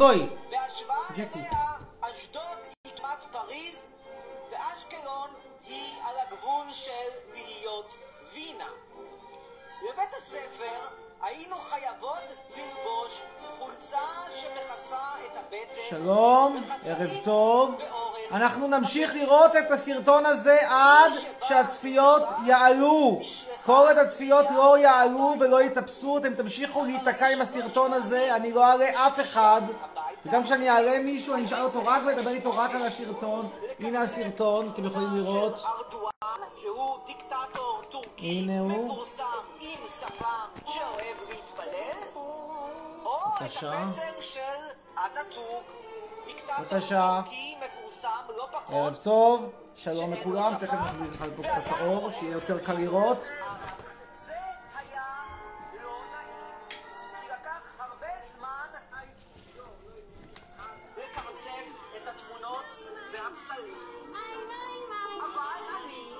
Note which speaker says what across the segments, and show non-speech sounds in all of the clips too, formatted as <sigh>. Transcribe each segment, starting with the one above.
Speaker 1: בואי.
Speaker 2: בהשוואה. אליה, אשדוד היא כמעט פריז, ואשקלון היא על הגבול של להיות וינה. בבית הספר היינו חייבות ללבוש חולצה שמכסה את הבטן,
Speaker 1: שלום, ערב טוב. אנחנו נמשיך לראות את הסרטון הזה עד שהצפיות יעלו. כל עוד הצפיות לא יעלו ולא יתאפסו, אתם תמשיכו להיתקע עם הסרטון הזה, אני לא אעלה אף אחד. וגם כשאני אעלה מישהו, אני אשאל אותו רק ואדבר איתו רק על הסרטון. הנה הסרטון, אתם יכולים לראות.
Speaker 2: של ארדואן, שהוא דיקטטור טורקי
Speaker 1: הנה הוא.
Speaker 2: מפורסם עם שפם שאוהב להתפלל, או את
Speaker 1: בבקשה.
Speaker 2: הפסל של אטאטורק, דיקטטור
Speaker 1: בבקשה.
Speaker 2: טורקי מפורסם לא פחות.
Speaker 1: ערב טוב, שלום לכולם, תכף אנחנו נחלק פה את האור, שיהיה יותר קל לראות.
Speaker 2: והפסלים. אבל אני,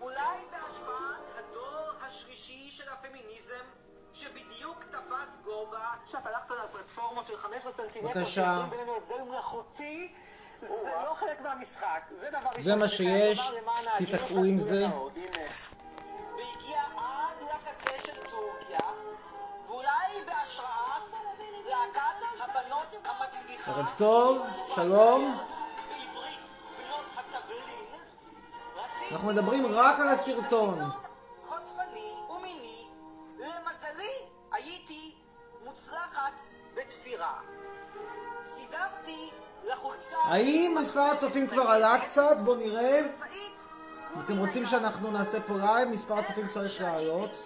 Speaker 2: אולי בהשפעת הדור השלישי של הפמיניזם, שבדיוק תפס גובה, כשאת הלכת על הפלטפורמות של 15 סנטימטר,
Speaker 1: בבקשה.
Speaker 2: בינינו הבדל מלאכותי, זה לא חלק מהמשחק. זה דבר ראשון
Speaker 1: זה מה שיש, תתקעו עם זה.
Speaker 2: והגיע עד לקצה של טורקיה, ואולי בהשראת להקת הבנות המצליחה,
Speaker 1: ערב טוב, שלום. אנחנו מדברים רק על הסרטון.
Speaker 2: חושפני ומיני, למזלי הייתי מוצלחת בתפירה. סידרתי לחולצה
Speaker 1: האם מספר הצופים כבר עלה קצת? בואו נראה. אתם רוצים שאנחנו נעשה פה לייב, מספר הצופים צריך לעלות.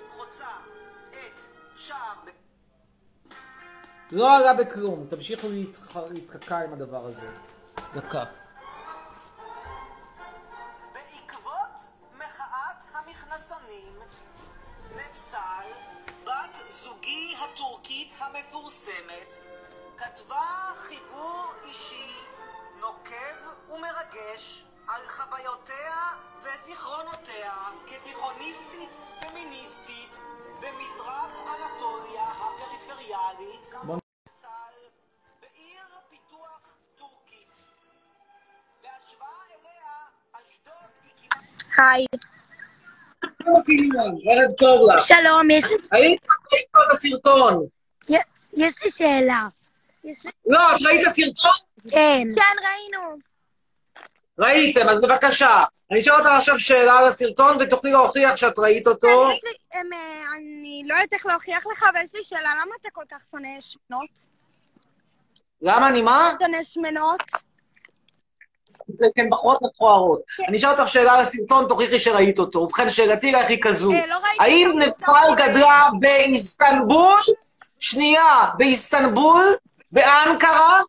Speaker 1: לא עלה בכלום, תמשיכו להתקקע עם הדבר הזה. דקה.
Speaker 2: בת זוגי הטורקית המפורסמת, כתבה חיבור אישי נוקב ומרגש על חוויותיה וזיכרונותיה כתיכוניסטית פמיניסטית במזרח אנטוליה הפריפריאלית, נפסל, בעיר פיתוח טורקית. בהשוואה אליה, אשדוד היא כמעט...
Speaker 3: היי,
Speaker 1: ערב טוב לך.
Speaker 3: שלום, יש,
Speaker 1: היית את הסרטון?
Speaker 3: יש לי שאלה. יש לי...
Speaker 1: לא, את ראית סרטון?
Speaker 3: כן. כן, ראינו.
Speaker 1: ראיתם, אז בבקשה. אני אשאל אותך עכשיו שאלה על הסרטון ותוכלי להוכיח שאת ראית אותו.
Speaker 3: אמ, אה, אני לא יודעת איך להוכיח לך, אבל יש לי שאלה, למה אתה כל כך שונא שמנות?
Speaker 1: למה אני מה?
Speaker 3: שונא שמנות?
Speaker 1: אתן בחורות מכוערות. אני אשאל אותך שאלה על הסרטון, תוכיחי שראית אותו. ובכן, שאלתי לך היא כזו.
Speaker 3: אה, לא
Speaker 1: האם
Speaker 3: הסרטון.
Speaker 1: גדלה באיסטנבול? שנייה, באיסטנבול? באנקרה?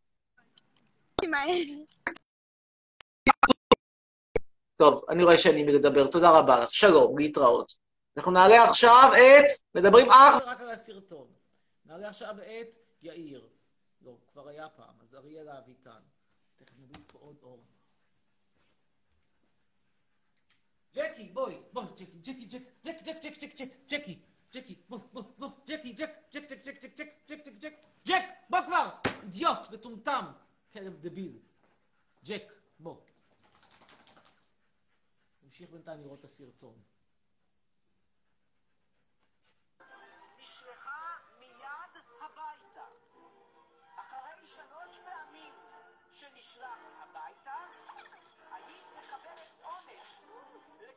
Speaker 1: טוב, אני רואה שאני מדבר. תודה רבה לך. שלום, להתראות. אנחנו נעלה עכשיו את... מדברים אך ורק על הסרטון. נעלה עכשיו את יאיר. לא, כבר היה פעם, אז אריאלה אביטן. תכף נביא פה עוד אור. ג'קי, בואי, בואי, ג'קי, ג'קי, ג'ק, ג'ק, ג'ק, ג'ק, ג'ק, ג'ק, ג'קי, ג'קי, בוא, בוא, בוא, ג'קי, ג'ק, ג'ק, ג'ק, ג'ק, ג'ק, ג'ק, ג'ק, ג'ק, ג'ק, ג'ק, בוא כבר! אידיוט, מטומטם, כלב דביל. ג'ק, בוא. נמשיך בינתיים לראות את הסרטון.
Speaker 2: נשלחה מיד הביתה. אחרי שלוש פעמים שנשלחת הביתה, היית מקבלת עונש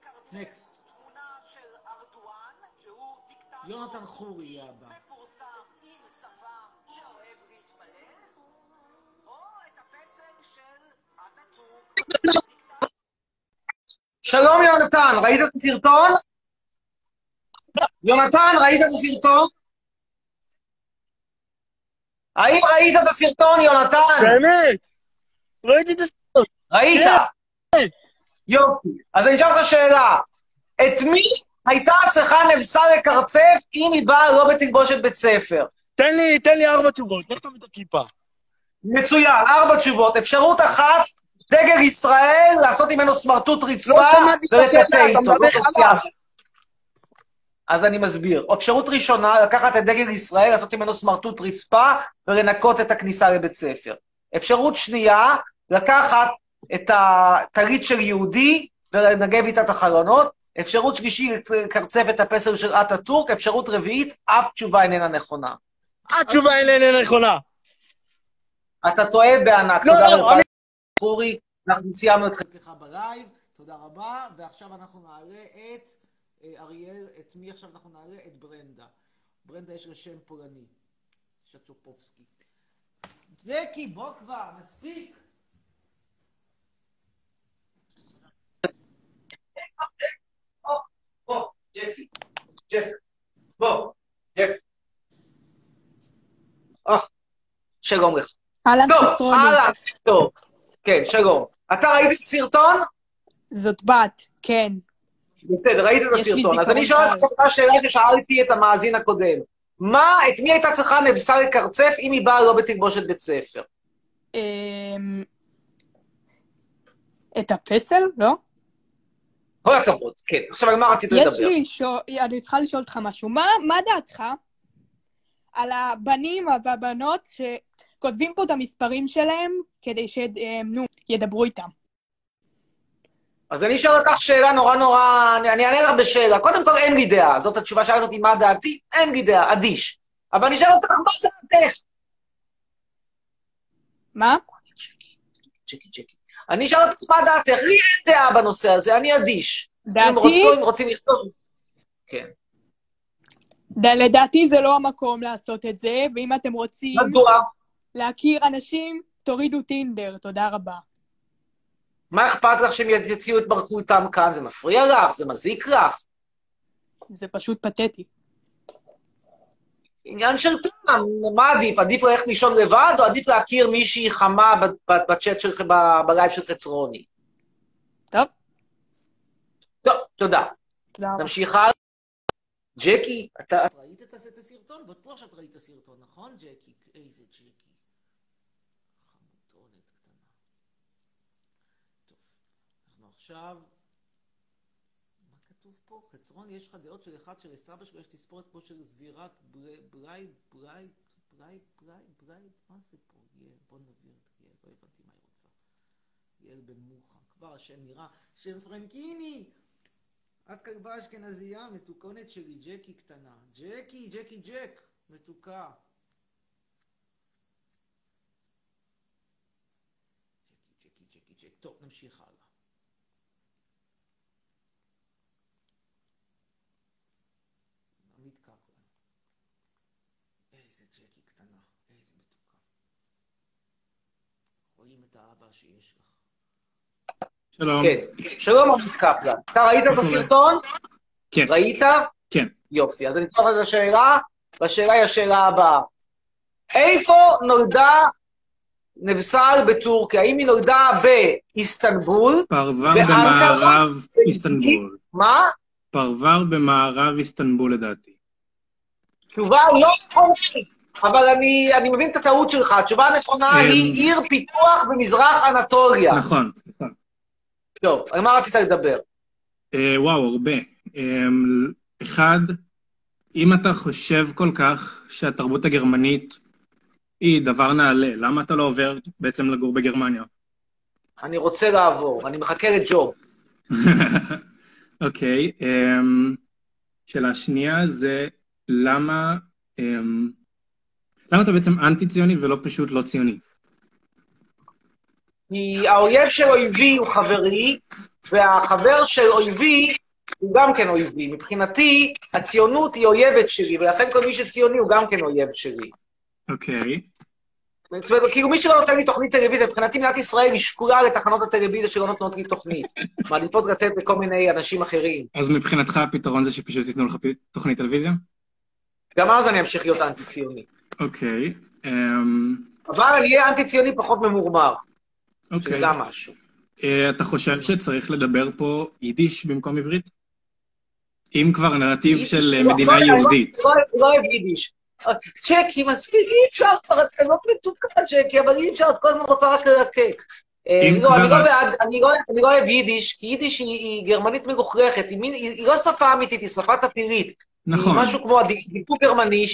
Speaker 2: לקרצף
Speaker 1: Next.
Speaker 2: תמונה של ארדואן, שהוא דיקטטור
Speaker 1: יונתן חורי יהיה הבא.
Speaker 2: מפורסם עם שפם שאוהב להתפלל, או את הפסל של אטאטורק, דיקטטור
Speaker 1: שלום יונתן, ראית את הסרטון? יונתן, ראית את הסרטון? האם ראית את הסרטון, יונתן?
Speaker 4: באמת? ראיתי את הסרטון.
Speaker 1: ראית? יופי. אז אני אשאל אותך שאלה. את מי הייתה צריכה נבסה לקרצף אם היא באה לא בתלבושת בית ספר?
Speaker 4: תן לי, תן לי ארבע תשובות. לך תביא את הכיפה.
Speaker 1: מצוין, ארבע תשובות. אפשרות אחת, דגל ישראל, לעשות ממנו סמרטוט רצפה
Speaker 4: את
Speaker 1: ולטאטא
Speaker 4: השאלה,
Speaker 1: איתו. לא
Speaker 2: אז אני מסביר. אפשרות ראשונה, לקחת את דגל ישראל, לעשות ממנו סמרטוט רצפה ולנקות את הכניסה לבית ספר. אפשרות שנייה, לקחת את הטלית של יהודי ולנגב איתה את החלונות. אפשרות שלישית, לקרצף את הפסל של אטאטורק. אפשרות רביעית, אף תשובה איננה נכונה.
Speaker 4: התשובה איננה נכונה.
Speaker 2: אתה טועה בענק.
Speaker 4: לא,
Speaker 2: תודה
Speaker 4: לא,
Speaker 2: רבה,
Speaker 4: אני-
Speaker 2: חורי. אנחנו סיימנו את חלקך בלייב. תודה רבה. ועכשיו אנחנו נעלה את אה, אריאל, את מי עכשיו אנחנו נעלה? את ברנדה. ברנדה יש לה שם פולני. שצ'ופובסקי. ג'קי, בוא כבר, מספיק. בוא, ג'קי, ג'ק, בוא, ג'ק. שלום לך.
Speaker 5: אהלן
Speaker 2: טוב, הלאה, טוב. כן, שלום. אתה ראית את הסרטון?
Speaker 5: זאת בת, כן.
Speaker 2: בסדר, ראית את הסרטון. אז אני שואל אותה שאלה ששאלתי את המאזין הקודם. מה, את מי הייתה צריכה נבסה לקרצף אם היא באה לא בתלבושת בית ספר?
Speaker 5: אמ, את הפסל? לא?
Speaker 2: כל הכבוד, כן. עכשיו, על מה רצית
Speaker 5: יש
Speaker 2: לדבר?
Speaker 5: לי לשאול, אני צריכה לשאול אותך משהו. מה, מה דעתך על הבנים והבנות שכותבים פה את המספרים שלהם כדי שנו, ידברו איתם?
Speaker 2: אז אני אשאל אותך שאלה נורא נורא, אני אני אענה לך בשאלה. קודם כל, אין לי דעה. זאת התשובה שאלת אותי, מה דעתי? אין לי דעה, אדיש. אבל אני אשאל אותך, מה דעתך?
Speaker 5: מה?
Speaker 2: צ'קי, צ'קי. אני אשאל אותך, מה דעתך? לי אין דעה בנושא הזה, אני אדיש. אם
Speaker 5: דעתי,
Speaker 2: רוצים, אם רוצים לכתוב... כן.
Speaker 5: לדעתי זה לא המקום לעשות את זה, ואם אתם רוצים
Speaker 2: מדוע?
Speaker 5: להכיר אנשים, תורידו טינדר, תודה רבה.
Speaker 2: מה אכפת לך שהם יציעו את מרכולתם כאן? זה מפריע לך? זה מזיק לך?
Speaker 5: זה פשוט פתטי.
Speaker 2: עניין של טעם, מה עדיף? עדיף ללכת לישון לבד, או עדיף להכיר מישהי חמה בצ'אט שלך, בלייב של חצרוני?
Speaker 5: טוב,
Speaker 2: טוב, תודה.
Speaker 5: תודה רבה.
Speaker 2: נמשיך הלאה. ג'קי, אתה... את ראית את את הסרטון? בטוח שאת ראית את הסרטון, נכון, ג'קי? איזה ג'קי. חמודונת קטנה. טוב, אנחנו עכשיו... פה? חצרון, יש לך דעות של אחד שלסבא שלו יש תספורת כמו של זירת ברי, ברי, ברי, ברי, ברי, ברי, מה זה פה? יעל, בוא נביא את יעל, לא הבנתי מה היא רוצה. יעל בן מוחה, כבר השם נראה שם פרנקיני! את כלבה אשכנזייה, מתוקונת שלי, ג'קי קטנה. ג'קי, ג'קי ג'ק, מתוקה. ג'קי, ג'קי ג'ק. טוב, נמשיך הלאה. עמית קפלן. איזה ג'קי קטנה, איזה מתוקה. רואים את האבא שיש לך.
Speaker 6: שלום.
Speaker 2: כן, שלום עמית קפלן. אתה ראית את הסרטון?
Speaker 6: כן.
Speaker 2: ראית?
Speaker 6: כן.
Speaker 2: יופי, אז אני אתן לך את השאלה, והשאלה היא השאלה הבאה. איפה נולדה נבסל בטורקיה? האם היא נולדה באיסטנבול?
Speaker 6: פרוור
Speaker 2: באנקרה?
Speaker 6: במערב איסטנבול.
Speaker 2: מה?
Speaker 6: פרוור במערב איסטנבול לדעתי.
Speaker 2: תשובה לא נכונה, אבל אני, אני מבין את הטעות שלך. התשובה הנכונה
Speaker 6: אמ.
Speaker 2: היא עיר פיתוח במזרח אנטוליה.
Speaker 6: נכון, סליחה.
Speaker 2: טוב, על מה רצית לדבר?
Speaker 6: אה, וואו, הרבה. אה, אחד, אם אתה חושב כל כך שהתרבות הגרמנית היא דבר נעלה, למה אתה לא עובר בעצם לגור בגרמניה?
Speaker 2: אני רוצה לעבור, אני מחכה לג'וב. <laughs>
Speaker 6: אוקיי. אמ, שאלה שנייה זה למה, אמ, למה אתה בעצם אנטי-ציוני ולא פשוט לא ציוני?
Speaker 2: כי האויב של אויבי הוא חברי, והחבר של אויבי הוא גם כן אויבי. מבחינתי, הציונות היא אויבת שלי, ולכן כל מי שציוני הוא גם כן אויב שלי.
Speaker 6: אוקיי.
Speaker 2: זאת אומרת, כאילו מי שלא נותן לי תוכנית טלוויזיה, מבחינתי מדינת ישראל היא שקולה לתחנות הטלוויזיה שלא נותנות לי תוכנית. מעדיפות לתת לכל מיני אנשים אחרים.
Speaker 6: אז מבחינתך הפתרון זה שפשוט ייתנו לך תוכנית טלוויזיה?
Speaker 2: גם אז אני אמשיך להיות אנטי-ציוני.
Speaker 6: אוקיי. אמ,
Speaker 2: אבל אני אהיה אנטי-ציוני פחות ממורמר, שזה
Speaker 6: אוקיי.
Speaker 2: גם משהו.
Speaker 6: אה, אתה חושב שצריך לדבר פה יידיש במקום עברית? אם כבר נרטיב של אה,
Speaker 2: לא,
Speaker 6: מדינה
Speaker 2: לא,
Speaker 6: יהודית.
Speaker 2: לא לא אוהב יידיש. צ'קי, מספיק, אי אפשר כבר, את כזאת מתוקה, צ'קי, אבל אי אפשר, את כל הזמן רוצה רק ללקק. אה, לא, אני לא בעד, אני לא- לא אוהב יידיש, כי יידיש היא גרמנית היא היא לא שפה אמיתית, היא שפה טפירית.
Speaker 6: נכון,
Speaker 2: משהו כמו דיבור גרמני,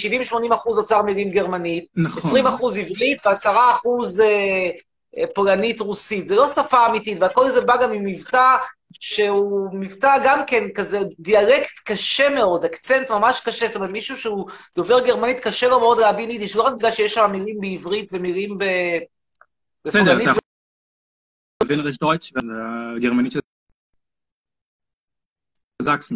Speaker 2: 70-80 אחוז אוצר מילים גרמנית,
Speaker 6: נכון.
Speaker 2: 20 אחוז עברית ו-10 אחוז אה, אה, פולנית רוסית. זה לא שפה אמיתית, והכל זה בא גם עם מבטא שהוא מבטא גם כן כזה, דיאלקט קשה מאוד, אקצנט ממש קשה, זאת אומרת, מישהו שהוא דובר גרמנית, קשה לו מאוד להבין יידיש, לא רק בגלל שיש שם מילים בעברית ומילים ב...
Speaker 6: בסדר, אתה מבין רש דויטש והגרמנית של זקסן.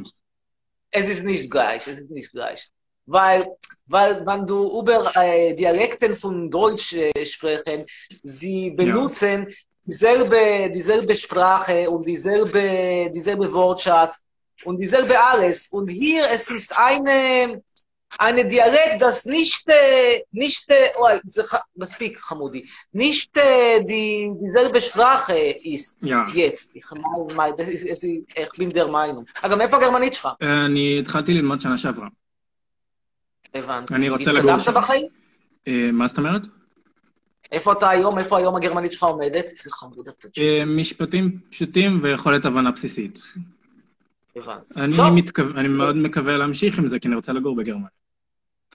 Speaker 2: Es ist nicht gleich, es ist nicht gleich. Weil, weil wenn du über äh, Dialekten von Deutsch äh, sprechen, sie benutzen dieselbe, dieselbe Sprache und dieselbe, dieselbe Wortschatz und dieselbe alles. Und hier es ist eine, eine Dialekt, das nicht, nicht, oh, זה ח- מספיק חמודי, nicht die, dieselbe Sprache ist.
Speaker 6: יא.
Speaker 2: jetzt. Ich meine, mein, das ist, es ist, ich bin der Meinung. אגב, מאיפה הגרמנית שלך?
Speaker 6: אה, אני התחלתי ללמוד שנה שעברה.
Speaker 2: הבנתי.
Speaker 6: אני רוצה לגור
Speaker 2: התקדמת
Speaker 6: שם.
Speaker 2: בחיים?
Speaker 6: אה, מה זאת אומרת?
Speaker 2: איפה אתה היום? איפה היום הגרמנית שלך עומדת? איזה חמוד אתה.
Speaker 6: אה, משפטים פשוטים ויכולת הבנה בסיסית.
Speaker 2: הבנתי.
Speaker 6: אני אני מאוד מקווה להמשיך עם זה, כי אני רוצה לגור בגרמניה.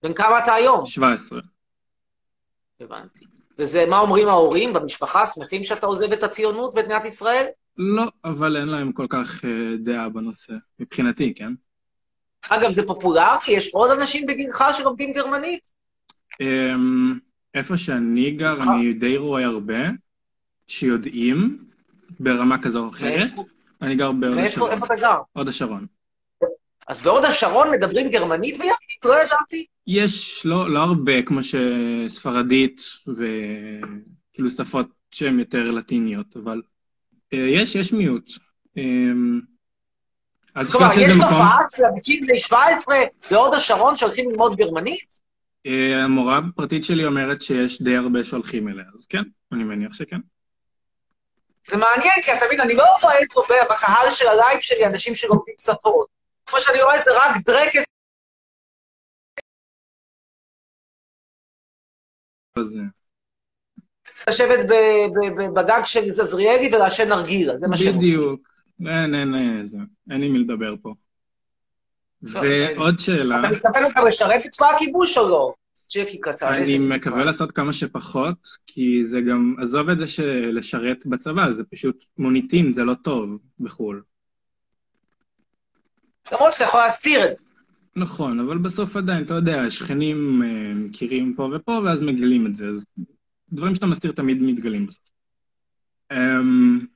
Speaker 2: בן כמה אתה היום?
Speaker 6: 17.
Speaker 2: הבנתי. וזה, מה אומרים ההורים במשפחה? שמחים שאתה עוזב את הציונות ואת מדינת ישראל?
Speaker 6: לא, אבל אין להם כל כך אה, דעה בנושא, מבחינתי, כן?
Speaker 2: אגב, זה פופולרי? יש עוד אנשים בגילך שלומדים גרמנית?
Speaker 6: אמ, איפה שאני גר, אני די רואה הרבה שיודעים ברמה כזו או אחרת. אני גר בהוד השרון.
Speaker 2: איפה אתה גר?
Speaker 6: הוד השרון.
Speaker 2: אז בהוד השרון מדברים גרמנית ביחד? לא ידעתי.
Speaker 6: יש לא, לא הרבה כמו שספרדית וכאילו שפות שהן יותר לטיניות, אבל אה, יש, יש מיעוט. אל
Speaker 2: כלומר, יש. תופעה של אנשים בני 17 בהוד השרון שהולכים ללמוד גרמנית?
Speaker 6: אה, המורה הפרטית שלי אומרת שיש די הרבה שהולכים אליה, אז כן, אני מניח שכן.
Speaker 2: זה מעניין, כי אתה מבין, אני לא רואה פה ב- בקהל של הלייב שלי אנשים שלומדים שפות. כמו שאני רואה זה רק דרקס לשבת בגג של זזריאלי ולעשן נרגילה, זה מה שהם עושים.
Speaker 6: בדיוק. אין, אין, אין, עם מי לדבר פה. ועוד שאלה,
Speaker 2: אתה מתכוון גם לשרת בצבא הכיבוש או לא? ג'קי קטן,
Speaker 6: אני. מקווה לעשות כמה שפחות, כי זה גם, עזוב את זה שלשרת בצבא, זה פשוט מוניטין, זה לא טוב בחו"ל.
Speaker 2: למרות שאתה יכול להסתיר את זה.
Speaker 6: נכון, אבל בסוף עדיין, אתה יודע, שכנים אה, מכירים פה ופה, ואז מגלים את זה, אז דברים שאתה מסתיר תמיד מתגלים בסוף. אמ,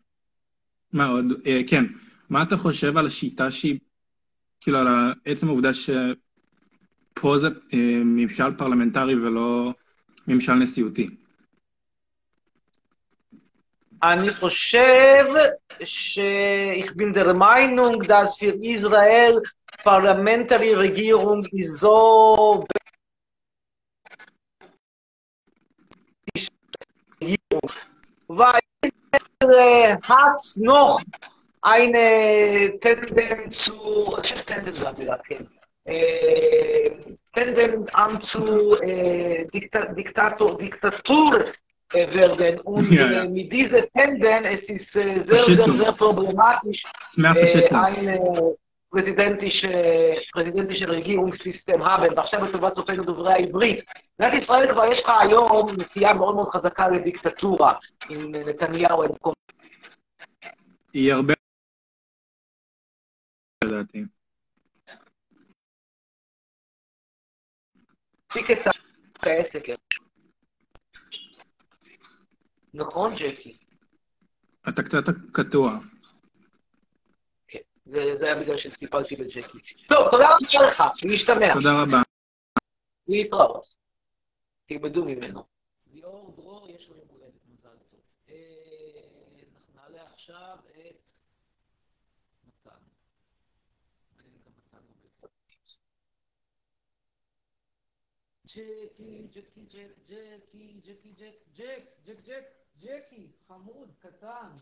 Speaker 6: מה עוד? אה, כן, מה אתה חושב על השיטה שהיא, כאילו, על עצם העובדה שפה זה אה, ממשל פרלמנטרי ולא ממשל נשיאותי?
Speaker 2: אני חושב ש... Ich bin der Meinung, dass für Israel Parlamentary Regierung ist so weil äh, hat noch eine Tendenz zu, ich habe Tendenz gesagt, äh, Tendenz an zu äh, Dikta Diktator, Diktatur äh, werden. Und
Speaker 6: Ja, ja.
Speaker 2: mit dieser Tendenz, es ist sehr, sehr, sehr problematisch,
Speaker 6: סמך פשיסטוס.
Speaker 2: ein פרזידנטיש, פרזידנטיש רגierungsסיסטם האבן, ועכשיו לטובת צופינו דוברי העברית. במדינת ישראל כבר יש לך היום נטייה מאוד מאוד חזקה לדיקטטורה, עם נתניהו אין מקום.
Speaker 6: היא הרבה... לדעתי.
Speaker 2: תפסיק את העסק. נכון, ג'קי?
Speaker 6: אתה קצת קטוע.
Speaker 2: כן. זה זה היה בגלל שסיפרתי לג'קי. טוב, תודה רבה לך, להשתמע.
Speaker 6: תודה רבה.
Speaker 2: להתראות. תלמדו ממנו. ליאור דרור, יש לו יום הולדת, מזל טוב. אה, אנחנו נעלה עכשיו את מתן. ג'קי, ג'קי, ג'ק, ג'קי, ג'ק, ג'ק, ג'ק, ג'ק, ג'קי, חמוד, קטן.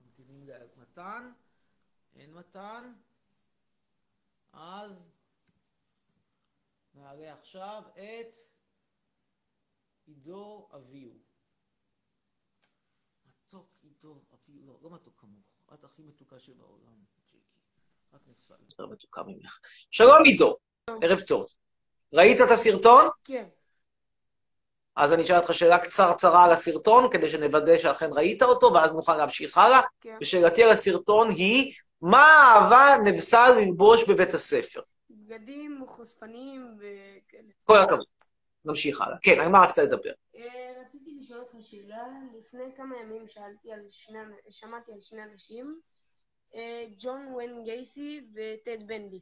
Speaker 2: ממתינים למתן, אין מתן, אז נעלה עכשיו את עידו אביהו. מתוק עידו אביהו, לא, לא מתוק כמוך. את הכי מתוקה שבעולם, ג'קי. רק נפסל יותר מתוקה ממך. שלום עידו, ערב טוב. ראית את הסרטון?
Speaker 3: כן.
Speaker 2: אז אני אשאל אותך שאלה קצרצרה על הסרטון, כדי שנוודא שאכן ראית אותו, ואז נוכל להמשיך הלאה.
Speaker 3: כן.
Speaker 2: ושאלתי על הסרטון היא, מה אהבה נבסל ללבוש בבית הספר?
Speaker 3: בגדים חושפניים וכאלה.
Speaker 2: כל הכבוד. נמשיך הלאה. כן, על מה רצית לדבר?
Speaker 3: אה, רציתי לשאול אותך שאלה. לפני כמה ימים שאלתי על שני, שמעתי על שני אנשים, אה, ג'ון ווין גייסי וטד בנדי.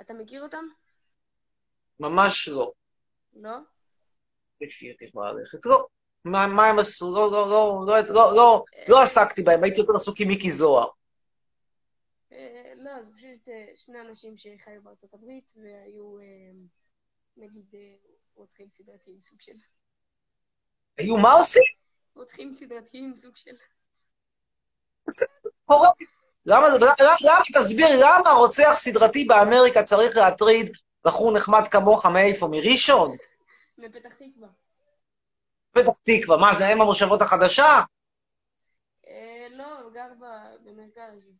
Speaker 3: אתה מכיר אותם?
Speaker 2: ממש לא.
Speaker 3: לא?
Speaker 2: יכולה ללכת. לא. מה, מה הם עשו? לא, לא, לא, לא, לא, לא, לא עסקתי בהם, הייתי יותר עסוק עם מיקי זוהר.
Speaker 3: אה, לא, זה פשוט שני אנשים שחיו בארצות הברית והיו, נגיד, רוצחים סדרתיים סוג של.
Speaker 2: היו מה עושים?
Speaker 3: רוצחים סדרתיים סוג של.
Speaker 2: למה זה, למה, תסביר, למה רוצח סדרתי באמריקה צריך להטריד בחור נחמד כמוך מאיפה? מראשון?
Speaker 3: מפתח תקווה.
Speaker 2: פתח תקווה. מה, זה אם המושבות החדשה?
Speaker 3: אה, לא, הוא גר במרכז.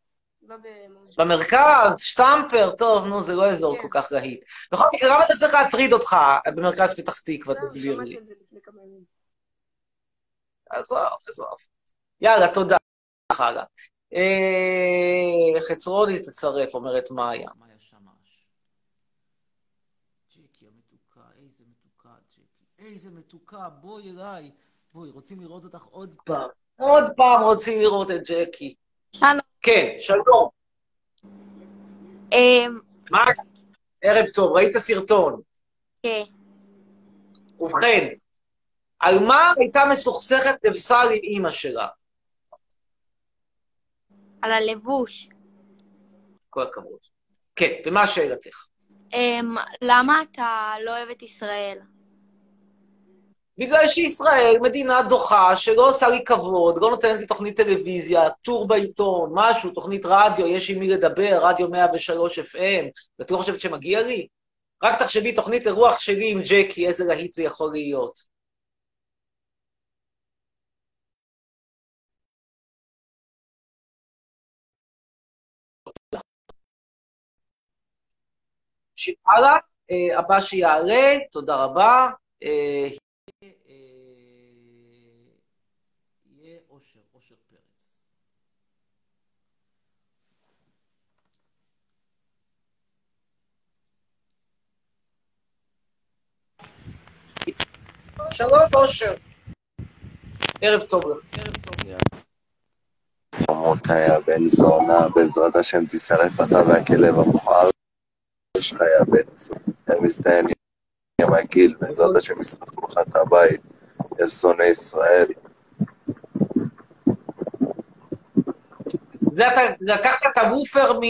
Speaker 3: לא במושב.
Speaker 2: במרכז, שטמפר, טוב, נו, זה לא אזור
Speaker 3: כן.
Speaker 2: כל כך להיט. בכל מקרה, למה זה צריך להטריד אותך במרכז פתח תקווה,
Speaker 3: לא,
Speaker 2: תסביר לי.
Speaker 3: על זה לפני כמה ימים.
Speaker 2: עזוב, עזוב. יאללה, תודה. הלאה. אה, חצרוני תצרף, אומרת מאיה. מאיה שמש. ג'קי המתוקה, איזה מתוקה, ג'קי. איזה מתוקה, בואי אליי. בואי, רוצים לראות אותך עוד פעם. עוד פעם רוצים לראות את ג'קי.
Speaker 7: שלום.
Speaker 2: כן, שלום.
Speaker 7: אמ,
Speaker 2: מה? ערב טוב, ראית סרטון.
Speaker 7: כן.
Speaker 2: ובכן, על מה הייתה מסוכסכת נבסל עם אימא שלה?
Speaker 7: על הלבוש.
Speaker 2: כל הכבוד. כן, ומה שאלתך?
Speaker 7: אמ, למה אתה לא אוהב את ישראל?
Speaker 2: בגלל שישראל מדינה דוחה, שלא עושה לי כבוד, לא נותנת לי תוכנית טלוויזיה, טור בעיתון, משהו, תוכנית רדיו, יש עם מי לדבר, רדיו 103 FM, ואת לא חושבת שמגיע לי? רק תחשבי, תוכנית אירוח שלי עם ג'קי, איזה להיט זה יכול להיות. נמשיך הלאה, אה, הבא שיעלה, תודה רבה. אה. שלום, אושר. ערב טוב לך. ערב טוב.
Speaker 8: מוטיה בן זונה, בעזרת השם תישרף אתה והכלב המוכר שלך. הם מזדיין יא מגעיל, בעזרת השם ישרפו לך את הבית, יא שונא ישראל.
Speaker 2: זה אתה לקחת את הוופר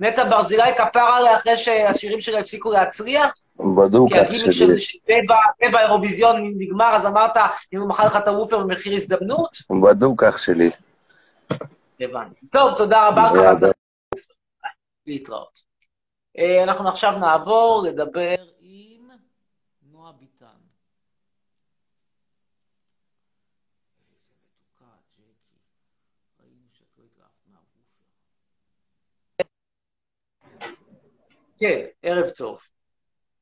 Speaker 2: מנטע ברזילי כפרה אחרי שהשירים שלה הפסיקו להצליח?
Speaker 8: בדוק
Speaker 2: כי
Speaker 8: אח
Speaker 2: הגימיק
Speaker 8: שלי,
Speaker 2: של טבע באירוויזיון נגמר, אז אמרת, אם הוא מכר לך את הוופר במחיר הזדמנות?
Speaker 8: בדוק אח שלי.
Speaker 2: הבנתי. טוב, תודה רבה. להתראות. אה, אנחנו עכשיו נעבור לדבר עם נועה ביטן. איזה מתוקה, ג'קי. ראינו שאת לא. כן, ערב טוב.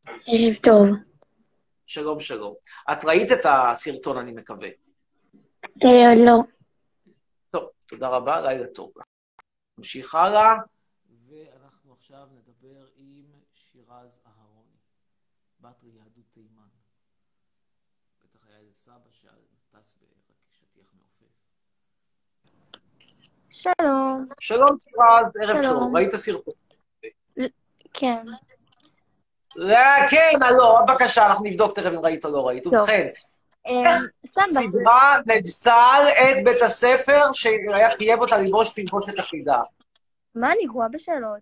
Speaker 7: ערב טוב.
Speaker 2: שלום, שלום. את ראית את הסרטון, אני מקווה.
Speaker 7: אה, לא.
Speaker 2: טוב, תודה רבה, לילה טוב. נמשיך הלאה, ואנחנו עכשיו שירז אהרוני, בת ליהדות תימן. בטח היה איזה סבא שטס בשטיח מעופף.
Speaker 7: שלום.
Speaker 2: שלום שירז, ערב
Speaker 7: שלום.
Speaker 2: טוב, ראית סרטון?
Speaker 7: כן.
Speaker 2: לא, כן, לא, בבקשה, אנחנו נבדוק תכף אם ראית או לא ראית. ובכן,
Speaker 7: סתם בס-
Speaker 2: סדרה נבסל את בית הספר שהיה חייב אותה ללבוש תלבושת אחידה.
Speaker 7: מה, אני גרועה בשאלות.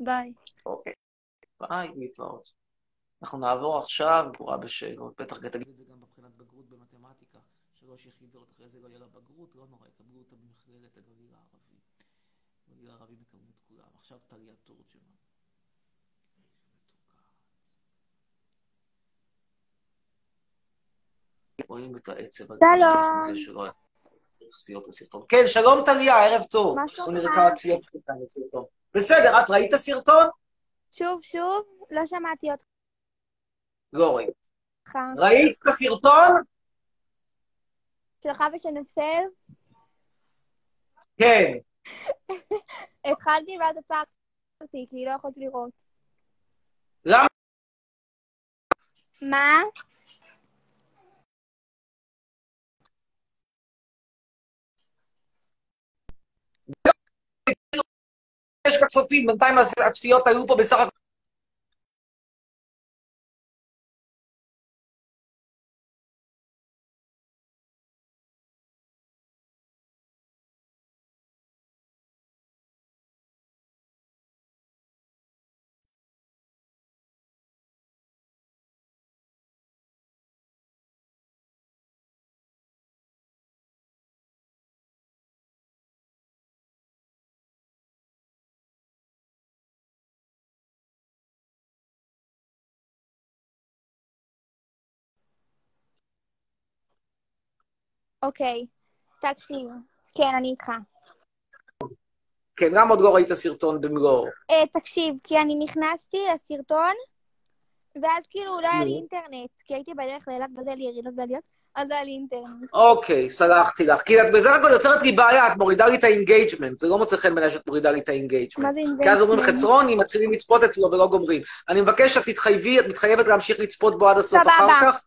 Speaker 7: ביי.
Speaker 2: אוקיי. ביי, להתראות. אנחנו נעבור עכשיו, גבורה בשאלות, בטח תגיד את זה גם בבחינת בגרות במתמטיקה, שלוש יחידות, אחרי זה לא יהיה לה בגרות, לא נורא, יקבלו אותה במכללת הגליל הערבי. הגליל הערבי מקבלים את כולם. עכשיו טליה תורג'מן. רואים את העצב.
Speaker 9: שלום.
Speaker 2: כן, שלום טליה, ערב טוב.
Speaker 9: מה שלומך?
Speaker 2: בסדר, את ראית את הסרטון?
Speaker 9: שוב, שוב, לא שמעתי
Speaker 2: לא ראית.
Speaker 9: אותך.
Speaker 2: ראית את הסרטון?
Speaker 9: שלך ושל נפסל?
Speaker 2: כן. <laughs>
Speaker 9: התחלתי ואז עצרתי, כי לא יכולתי לראות.
Speaker 2: למה?
Speaker 9: מה?
Speaker 2: צופים, בינתיים הצפיות היו פה בסך הכל...
Speaker 9: אוקיי, תקשיב. כן, אני איתך.
Speaker 2: כן, גם עוד לא ראית סרטון במלואו.
Speaker 9: אה, תקשיב, כי אני נכנסתי לסרטון, ואז כאילו לא היה לי. אינטרנט, כי הייתי בדרך לאילת וזה לי ירידות בעליות, אז לא היה לי אינטרנט.
Speaker 2: אוקיי, סלחתי לך. כי את בסך הכל יוצרת לי בעיה, את מורידה לי את ה engagement. זה לא מוצא חן בעיניי שאת מורידה לי את ה engagement.
Speaker 9: מה זה
Speaker 2: כי אז אומרים? חצרוני, מתחילים לצפות אצלו ולא גומרים. אני מבקש שאת תתחייבי, את מתחייבת להמשיך לצפות בו עד הסוף. אחר כך?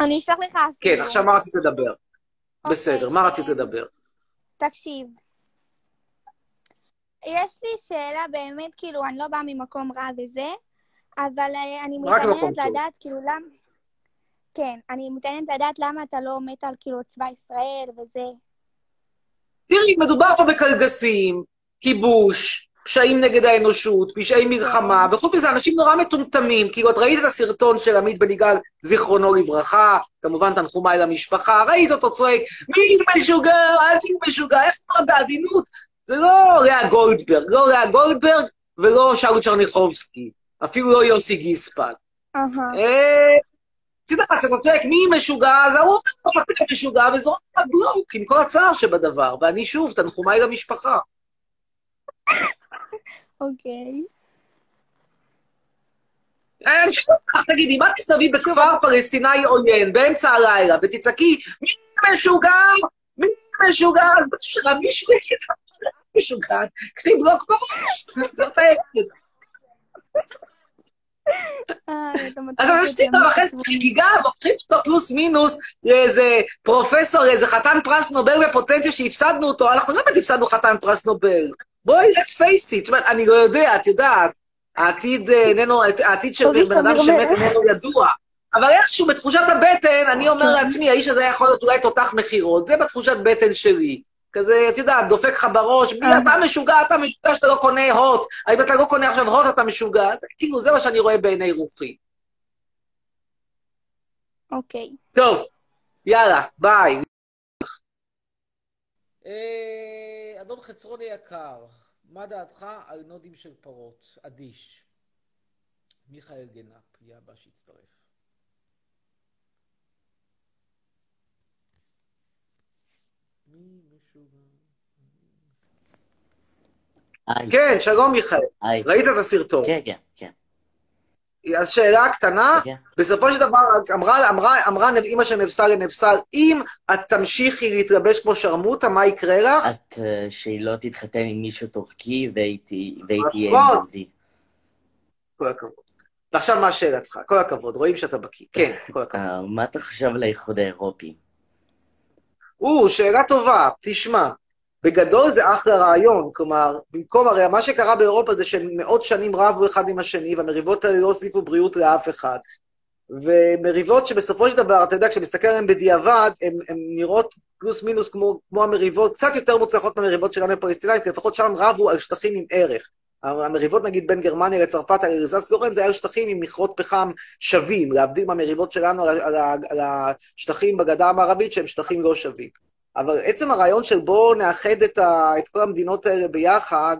Speaker 9: אני אשלח לך.
Speaker 2: כן, עכשיו מה רצית לדבר?
Speaker 9: אוקיי,
Speaker 2: בסדר, מה רצית
Speaker 9: אה,
Speaker 2: לדבר?
Speaker 9: תקשיב. יש לי שאלה באמת, כאילו, אני לא באה ממקום רע וזה, אבל אה, אני מתעניינת. לדעת, כאילו, למה... כן, אני מתעניינת לדעת למה אתה לא מת על, כאילו, צבא ישראל וזה.
Speaker 2: תראי, מדובר פה בקלגסים, כיבוש, פשעים נגד האנושות, פשעי מלחמה, וחוץ מזה, אנשים נורא מטומטמים. כאילו, את ראית את הסרטון של עמית בן יגאל, זיכרונו לברכה, כמובן תנחומיי למשפחה, ראית אותו צועק, מי משוגע, תהיו משוגע, איך קורה בעדינות? זה לא לאה גולדברג, לא לאה גולדברג ולא שאול צ'רניחובסקי, אפילו לא יוסי גיספן.
Speaker 9: אהה.
Speaker 2: אה, את יודעת, כשאתה צועק מי משוגע, אז ההוא לך, אתה משוגע, וזורק לך בלוק עם כל הצער שבדבר. ואני שוב, תנחומיי למשפחה.
Speaker 9: אוקיי.
Speaker 2: אה, אז תגידי, מה תסתובבי בכפר פלסטיני עוין באמצע הלילה ותצעקי, מי משוגע? מי משוגע? מישהו יגיד לך, משוגע, קני בלוק בראש. זאת האמת.
Speaker 9: אה,
Speaker 2: אז אני
Speaker 9: אני
Speaker 2: וחצי
Speaker 9: מצחיק.
Speaker 2: חגיגה, והופכים אותו פלוס מינוס לאיזה פרופסור, לאיזה חתן פרס נובל בפוטנציה שהפסדנו אותו, אנחנו לא באמת הפסדנו חתן פרס נובל. בואי, let's face it, אני לא יודע, את יודעת, העתיד אה, איננו, העתיד של בן אדם שמת. איננו ידוע. אבל איכשהו בתחושת הבטן, אני אומר לעצמי, האיש הזה יכול להיות אולי תותח מכירות, זה בתחושת בטן שלי. כזה, את יודעת, דופק לך בראש,
Speaker 9: אה.
Speaker 2: אתה משוגע, אתה משוגע שאתה לא קונה הוט. האם אתה לא קונה עכשיו הוט, אתה משוגע. כאילו, זה מה שאני רואה בעיני רוחי.
Speaker 9: אוקיי.
Speaker 2: טוב, יאללה, ביי. אדון חצרוני יקר, מה דעתך על נודים של פרות? אדיש. מיכאל גנפ, יהיה הבא שיצטרף. מי משוגע?
Speaker 10: היי,
Speaker 2: כן, שלום מיכאל.
Speaker 10: היי.
Speaker 2: ראית את הסרטון?
Speaker 10: כן, כן.
Speaker 2: אז שאלה קטנה,
Speaker 10: כן.
Speaker 2: בסופו של דבר אמרה, אמרה, אמרה אימא של נבסל לנבסל, אם את תמשיכי להתלבש כמו שרמוטה, מה יקרה לך?
Speaker 10: את, אה, שהיא לא תתחתן עם מישהו טורקי והייתי
Speaker 2: נכון.
Speaker 10: יהודי.
Speaker 2: כל הכבוד. ועכשיו מה שאלתך? כל הכבוד, רואים שאתה בקיא. כן, כל הכבוד.
Speaker 10: אה, מה אתה חושב על האיחוד האירופי?
Speaker 2: או, שאלה טובה, תשמע. בגדול זה אחלה רעיון, כלומר, במקום, הרי מה שקרה באירופה זה שמאות שנים רבו אחד עם השני, והמריבות האלה לא הוסיפו בריאות לאף אחד. ומריבות שבסופו של דבר, אתה יודע, כשמסתכל עליהן בדיעבד, הן נראות פלוס מינוס כמו, כמו המריבות, קצת יותר מוצלחות מהמריבות שלנו הפלסטינאים, כי לפחות שם רבו על שטחים עם ערך. המריבות נגיד בין גרמניה לצרפת על אלזס גורן, זה היה שטחים עם מכרות פחם שווים, להבדיל מהמריבות שלנו על, על, על, על השטחים בגדה המערבית שהם שטחים לא שווים. אבל עצם הרעיון של בואו נאחד את, ה, את כל המדינות האלה ביחד,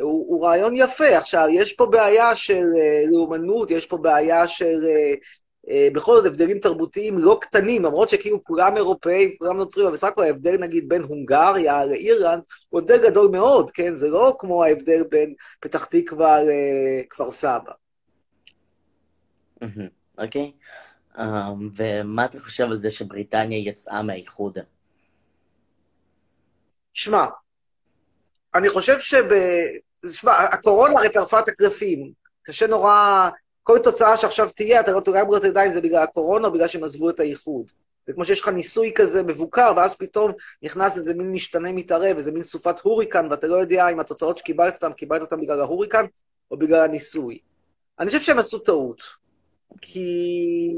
Speaker 2: הוא, הוא רעיון יפה. עכשיו, יש פה בעיה של uh, לאומנות, יש פה בעיה של, uh, בכל זאת הבדלים תרבותיים לא קטנים, למרות שכאילו כולם אירופאים, כולם נוצרים, אבל בסך הכל ההבדל נגיד בין הונגריה לאירלנד הוא הבדל גדול מאוד, כן? זה לא כמו ההבדל בין פתח תקווה לכפר סבא.
Speaker 10: אוקיי. אה, ומה אתה חושב על זה שבריטניה יצאה מהאיחוד?
Speaker 2: שמע, אני חושב שב... שמע, הקורונה הרי טרפה את הקלפים. קשה נורא... כל תוצאה שעכשיו תהיה, אתה לא אם תדע אם זה בגלל הקורונה או בגלל שהם עזבו את האיחוד. זה כמו שיש לך ניסוי כזה מבוקר, ואז פתאום נכנס איזה מין משתנה מתערב, איזה מין סופת הוריקן, ואתה לא יודע אם התוצאות שקיבלת אותן, קיבלת אותן בגלל ההוריקן או בגלל הניסוי. אני חושב שהם עשו טעות. כי...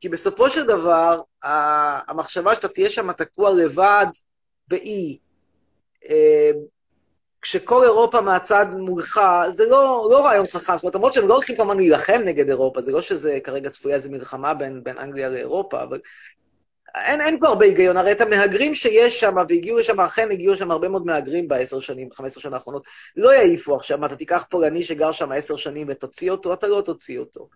Speaker 2: כי בסופו של דבר, המחשבה שאתה תהיה שם תקוע לבד באי, אה, כשכל אירופה מהצד מולך, זה לא, לא רעיון חכם. זאת אומרת, למרות שהם לא הולכים כמובן להילחם נגד אירופה, זה לא שזה כרגע צפויה איזו מלחמה בין, בין אנגליה לאירופה, אבל אין, אין פה הרבה היגיון. הרי את המהגרים שיש שם, והגיעו לשם, אכן הגיעו לשם הרבה מאוד מהגרים בעשר שנים, בחמש עשר שנה האחרונות, לא יעיפו עכשיו. אתה תיקח פולני שגר שם עשר שנים ותוציא אותו, אתה לא תוציא אותו.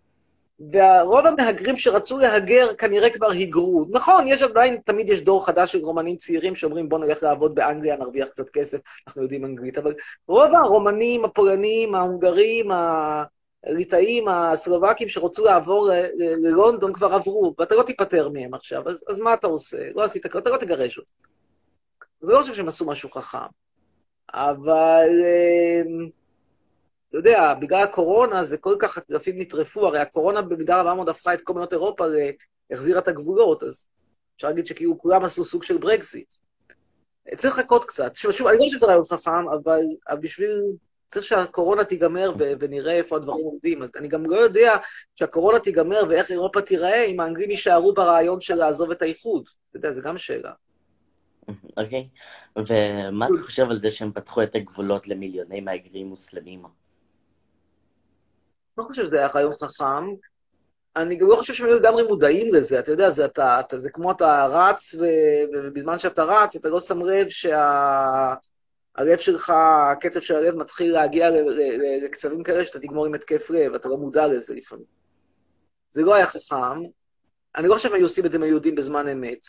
Speaker 2: ורוב המהגרים שרצו להגר כנראה כבר היגרו. נכון, יש עדיין, תמיד יש דור חדש של רומנים צעירים שאומרים בואו נלך לעבוד באנגליה, נרוויח קצת כסף, אנחנו יודעים אנגלית, אבל רוב הרומנים, הפולנים, ההונגרים, הליטאים, הסלובקים שרצו לעבור ללונדון כבר עברו, ואתה לא תיפטר מהם עכשיו, אז, אז מה אתה עושה? לא עשית, אתה לא תגרש אותם. אני לא חושב שהם עשו משהו חכם, אבל... אתה יודע, בגלל הקורונה זה כל כך, הקלפים נטרפו, הרי הקורונה במידה רבה מאוד הפכה את כל מדינות אירופה, החזירה את הגבולות, אז אפשר להגיד שכאילו כולם עשו סוג של ברקזיט. צריך לחכות קצת. שוב, שוב, אני לא חושב שזה רעיון חכם, אבל בשביל... צריך שהקורונה תיגמר ו- ונראה איפה הדברים עומדים. אני גם לא יודע שהקורונה תיגמר ואיך אירופה תיראה אם האנגלים יישארו ברעיון של לעזוב את האיחוד. אתה יודע, זו גם שאלה.
Speaker 10: אוקיי, okay. ומה אתה חושב על זה שהם פתחו את הגבולות למיליוני מהגרים מוסלמים?
Speaker 2: לא חושב שזה היה רעיון חכם. אני גם לא חושב שהם היו לגמרי מודעים לזה, אתה יודע, זה, אתה, אתה, זה כמו אתה רץ, ובזמן שאתה רץ, אתה לא שם לב שהלב שלך, הקצב של הלב מתחיל להגיע לקצבים כאלה שאתה תגמור עם התקף לב, אתה לא מודע לזה לפעמים. זה לא היה חכם. אני לא חושב שהם היו עושים את זה עם היהודים בזמן אמת.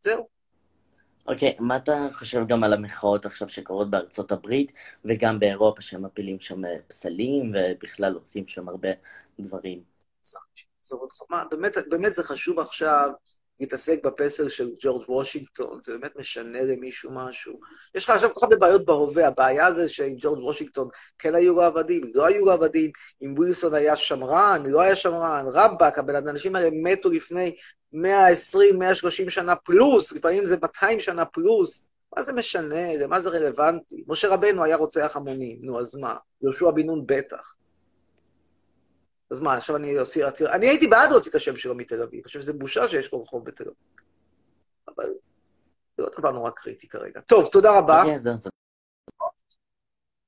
Speaker 2: זהו.
Speaker 10: אוקיי, okay, מה אתה חושב גם על המחאות עכשיו שקורות בארצות הברית וגם באירופה, שהם מפילים שם פסלים ובכלל עושים שם הרבה דברים?
Speaker 2: באמת, באמת זה חשוב עכשיו להתעסק בפסל של ג'ורג' וושינגטון, זה באמת משנה למישהו משהו. יש לך עכשיו כל כך הרבה בעיות בהווה, הבעיה זה שעם ג'ורג' וושינגטון כן היו לו עבדים, לא היו לו עבדים, אם ווילסון היה שמרן, לא היה שמרן, רבאק, האנשים האלה מתו לפני 120, 130 שנה פלוס, לפעמים זה 200 שנה פלוס. מה זה משנה? למה זה רלוונטי? משה רבנו היה רוצח המונים, נו, אז מה? יהושע בן נון בטח. אז מה, עכשיו אני אוציא... אני הייתי בעד להוציא את השם שלו מתל אביב. אני חושב שזו בושה שיש לו רחוב בתל אביב. אבל זה לא דבר נורא קריטי כרגע. טוב, תודה רבה.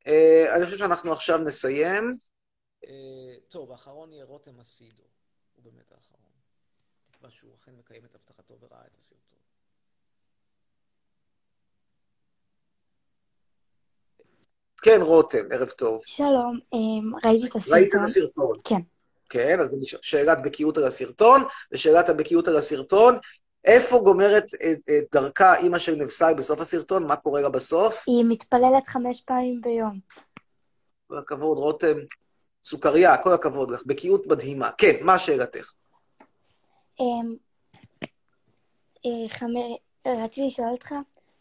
Speaker 2: אה, אני חושב שאנחנו עכשיו נסיים. אה, טוב, האחרון יהיה רותם אסידו. הוא באמת האחרון. תקווה שהוא אכן מקיים את הבטחתו וראה את הסרטון. כן, רותם, ערב טוב.
Speaker 9: שלום, אמ, ראיתי את הסרטון.
Speaker 2: ראית את הסרטון.
Speaker 9: כן.
Speaker 2: כן, אז שאלת בקיאות על הסרטון, ושאלת הבקיאות על הסרטון, איפה גומרת את, את דרכה אימא של נבסל בסוף הסרטון? מה קורה לה בסוף?
Speaker 9: היא מתפללת חמש פעמים ביום.
Speaker 2: כל הכבוד, רותם. סוכריה, כל הכבוד לך. בקיאות מדהימה. כן, מה שאלתך?
Speaker 9: אמ, אה, רציתי לשאול אותך,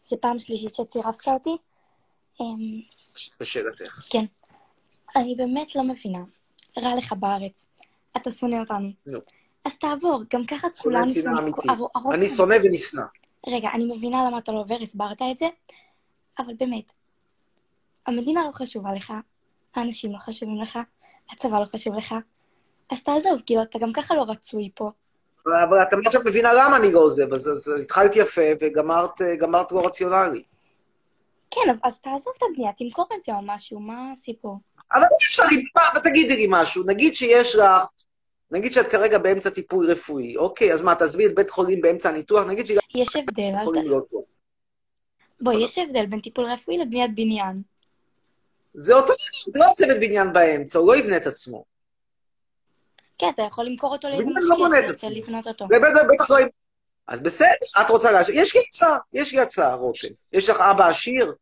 Speaker 9: זו פעם שלישית שצירפת אותי. אמ,
Speaker 2: בשאלתך.
Speaker 9: כן. אני באמת לא מבינה. רע לך בארץ. אתה שונא אותנו.
Speaker 2: לא.
Speaker 9: אז תעבור, גם ככה כולנו
Speaker 2: שונא שנאה אמיתית. אני שונא ונשנא.
Speaker 9: רגע, אני מבינה למה אתה לא עובר, הסברת את זה, אבל באמת, המדינה לא חשובה לך, האנשים לא חשובים לך, הצבא לא חשוב לך, אז תעזוב, כאילו, אתה גם ככה לא רצוי פה.
Speaker 2: אבל את עכשיו מבינה למה אני לא עוזב, אז, התחלת יפה וגמרת לא רציונלי.
Speaker 9: כן, אז תעזוב את הבנייה, תמכור את זה או משהו, מה הסיפור?
Speaker 2: אבל אי אפשר, תגידי לי משהו, נגיד שיש לך, נגיד שאת כרגע באמצע טיפול רפואי, אוקיי, אז מה, תעזבי את בית חולים באמצע הניתוח, נגיד שגם...
Speaker 9: יש הבדל, אל ת... בואי, יש הבדל בין טיפול רפואי לבניית בניין.
Speaker 2: זה אותו, זה לא צוות בניין באמצע, הוא לא יבנה את עצמו.
Speaker 9: כן, אתה יכול למכור אותו לאיזה
Speaker 2: לא
Speaker 9: משקיע. שרוצה לקנות אותו.
Speaker 2: בטח לא... אז בסדר, את רוצה להשאיר. יש לי הצעה, יש לי הצעה, רותם. יש לך אבא עשיר?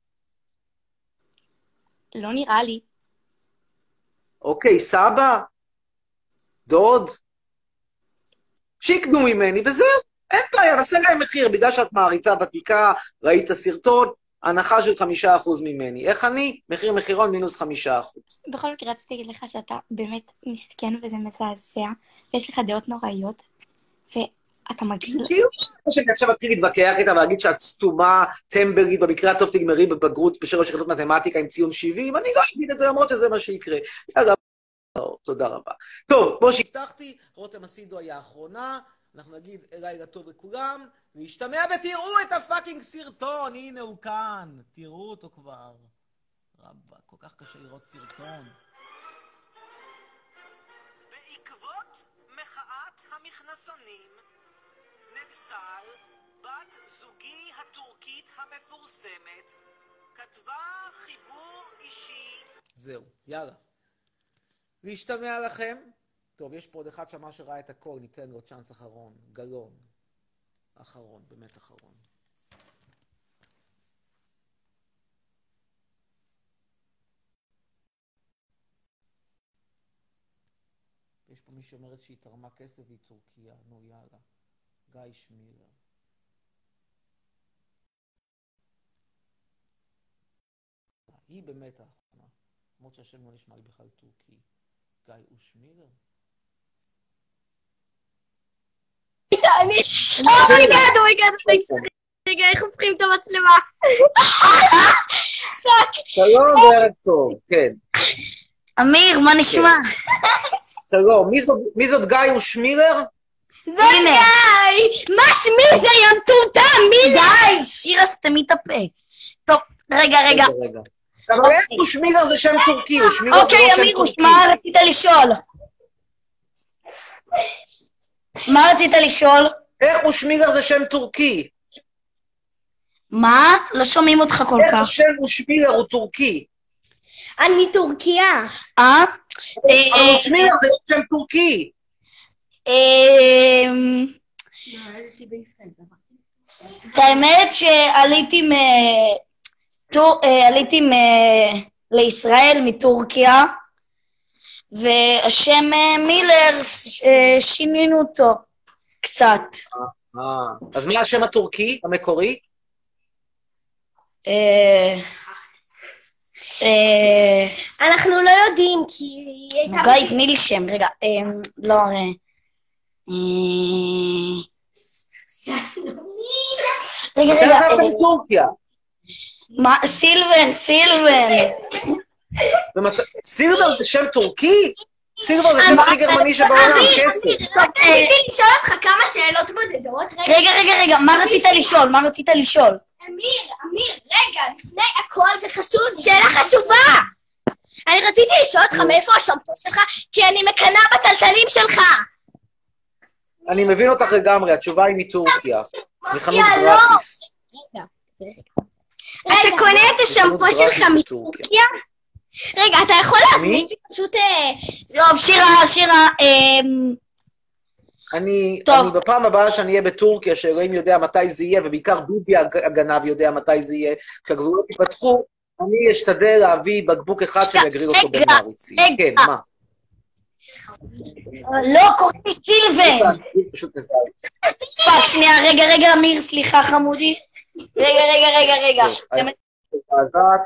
Speaker 9: לא נראה לי.
Speaker 2: אוקיי, סבא? דוד? שיקנו ממני, וזהו. אין בעיה, נעשה להם מחיר. בגלל שאת מעריצה ותיקה, ראית סרטון, הנחה של חמישה אחוז ממני. איך אני? מחיר מחירון מינוס חמישה אחוז.
Speaker 9: בכל מקרה, רציתי להגיד לך שאתה באמת מסכן וזה מזעזע, ויש לך דעות נוראיות, ואתה מגעיל.
Speaker 2: כמו שאני עכשיו אתחיל להתווכח איתה ולהגיד שאת סתומה, טמברית, במקרה הטוב תגמרי בבגרות בשלוש יחידות מתמטיקה עם ציון 70, אני לא אגיד את זה למרות שזה מה שיקרה. יאללה, לא, תודה רבה. טוב, כמו שהבטחתי, רותם אסידו היה האחרונה, אנחנו נגיד לילה טוב לכולם, להשתמע ותראו את הפאקינג סרטון, הנה הוא כאן, תראו אותו כבר. רבאק, כל כך קשה לראות סרטון.
Speaker 1: בעקבות מחאת המכנסונים, נבסל, בת זוגי הטורקית המפורסמת, כתבה חיבור אישי
Speaker 2: זהו, יאללה. להשתמע לכם. טוב, יש פה עוד אחד שאמר שראה את הכל, ניתן לו צ'אנס אחרון. גלון. אחרון, באמת אחרון. יש פה מי שאומרת שהיא תרמה כסף והיא טורקיה. נו, יאללה. גיא שמילר. היא באמת האחרונה. למרות שהשם לא נשמע לי בכלל טורקי. גיא אושמילר?
Speaker 11: אני... אומייגאד, אומייגאד, רגע, איך הופכים את המצלמה?
Speaker 2: שלום וערב טוב, כן.
Speaker 11: אמיר, מה נשמע?
Speaker 2: שלום, מי זאת- גיא אושמילר?
Speaker 11: זאת גיא! מה שמי זה יא מטומטם? מי די! שירה סתמי את הפה. טוב, רגע, רגע.
Speaker 2: אבל איך אושמילר זה שם טורקי, אושמילר זה
Speaker 11: אוקיי,
Speaker 2: לא שם
Speaker 11: אמיר,
Speaker 2: טורקי.
Speaker 11: מה רצית לשאול? מה רצית לשאול?
Speaker 2: איך אושמילר זה שם טורקי?
Speaker 11: מה? לא שומעים אותך כל
Speaker 2: איך
Speaker 11: כך.
Speaker 2: השם אושמילר הוא טורקי?
Speaker 11: אני טורקיה. אה?
Speaker 2: אבל אושמילר זה לא שם טורקי.
Speaker 11: אמ, את האמת שעליתי מ... אה, עליתי. לישראל מטורקיה, והשם אה, מילר, אה, שינינו אותו קצת.
Speaker 2: אה, אז מה השם הטורקי, המקורי?
Speaker 12: אנחנו לא יודעים, כי היא הייתה...
Speaker 11: גיא, תני לי שם, רגע. לא, אה, רגע,
Speaker 2: מתי
Speaker 11: רגע.
Speaker 2: עזבת?
Speaker 11: סילבן, סילבן.
Speaker 2: סילבר זה שם טורקי? סילבר זה שם הכי גרמני שבעולם, כסף.
Speaker 12: רציתי לשאול אותך כמה שאלות בודדות.
Speaker 11: רגע, רגע, רגע, מה רצית לשאול? מה רצית לשאול?
Speaker 12: אמיר, אמיר, רגע, לפני הכל זה חשוב, שאלה חשובה. אני רציתי לשאול אותך מאיפה השמפו שלך, כי אני מקנאה בטלטלים שלך.
Speaker 2: אני מבין אותך לגמרי, התשובה היא מטורקיה. מחנות
Speaker 12: לא.
Speaker 2: גרטיס.
Speaker 12: אתה קונה את השמפו שלך מטורקיה? רגע, אתה יכול להזמין לי פשוט... אה,
Speaker 11: טוב, שירה, שירה, אמ,
Speaker 2: אני, אני בפעם הבאה שאני אהיה בטורקיה, שאלוהים יודע מתי זה יהיה, ובעיקר ביבי הג- הגנב יודע מתי זה יהיה, כשהגבולות ייפתחו, אני אשתדל להביא בקבוק אחד שיגריל אותו בין
Speaker 11: רגע,
Speaker 2: מעריצים.
Speaker 11: רגע.
Speaker 2: כן, מה?
Speaker 11: לא, קוראים לי סילבן. fuck, שנייה, רגע, רגע, אמיר, סליחה, חמודי. רגע, רגע, רגע, רגע.